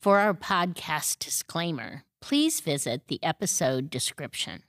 For our podcast disclaimer, please visit the episode description.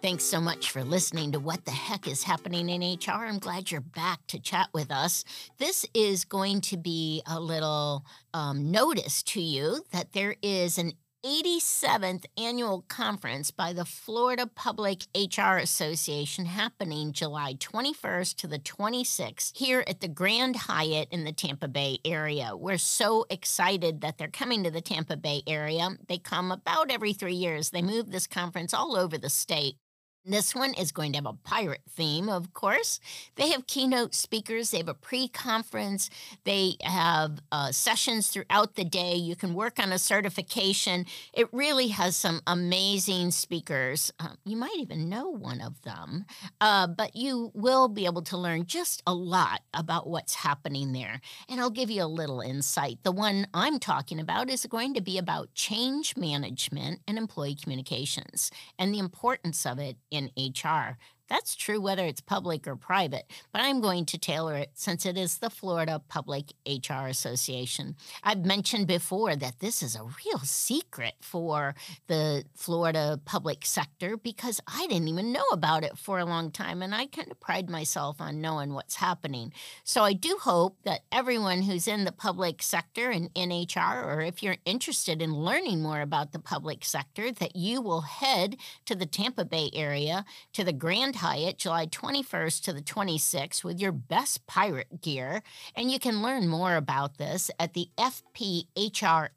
Thanks so much for listening to What the Heck is Happening in HR. I'm glad you're back to chat with us. This is going to be a little um, notice to you that there is an 87th annual conference by the Florida Public HR Association happening July 21st to the 26th here at the Grand Hyatt in the Tampa Bay area. We're so excited that they're coming to the Tampa Bay area. They come about every three years. They move this conference all over the state. This one is going to have a pirate theme, of course. They have keynote speakers, they have a pre conference, they have uh, sessions throughout the day. You can work on a certification. It really has some amazing speakers. Uh, you might even know one of them, uh, but you will be able to learn just a lot about what's happening there. And I'll give you a little insight. The one I'm talking about is going to be about change management and employee communications and the importance of it in HR. That's true whether it's public or private, but I'm going to tailor it since it is the Florida Public HR Association. I've mentioned before that this is a real secret for the Florida public sector because I didn't even know about it for a long time, and I kind of pride myself on knowing what's happening. So I do hope that everyone who's in the public sector and in HR, or if you're interested in learning more about the public sector, that you will head to the Tampa Bay area to the Grand Hyatt July 21st to the 26th with your best pirate gear. And you can learn more about this at the FPHRA.org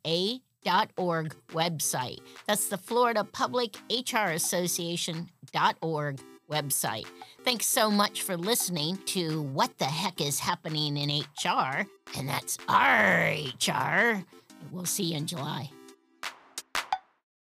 website. That's the Florida Public HR Association.org website. Thanks so much for listening to What the Heck is Happening in HR. And that's our HR. We'll see you in July.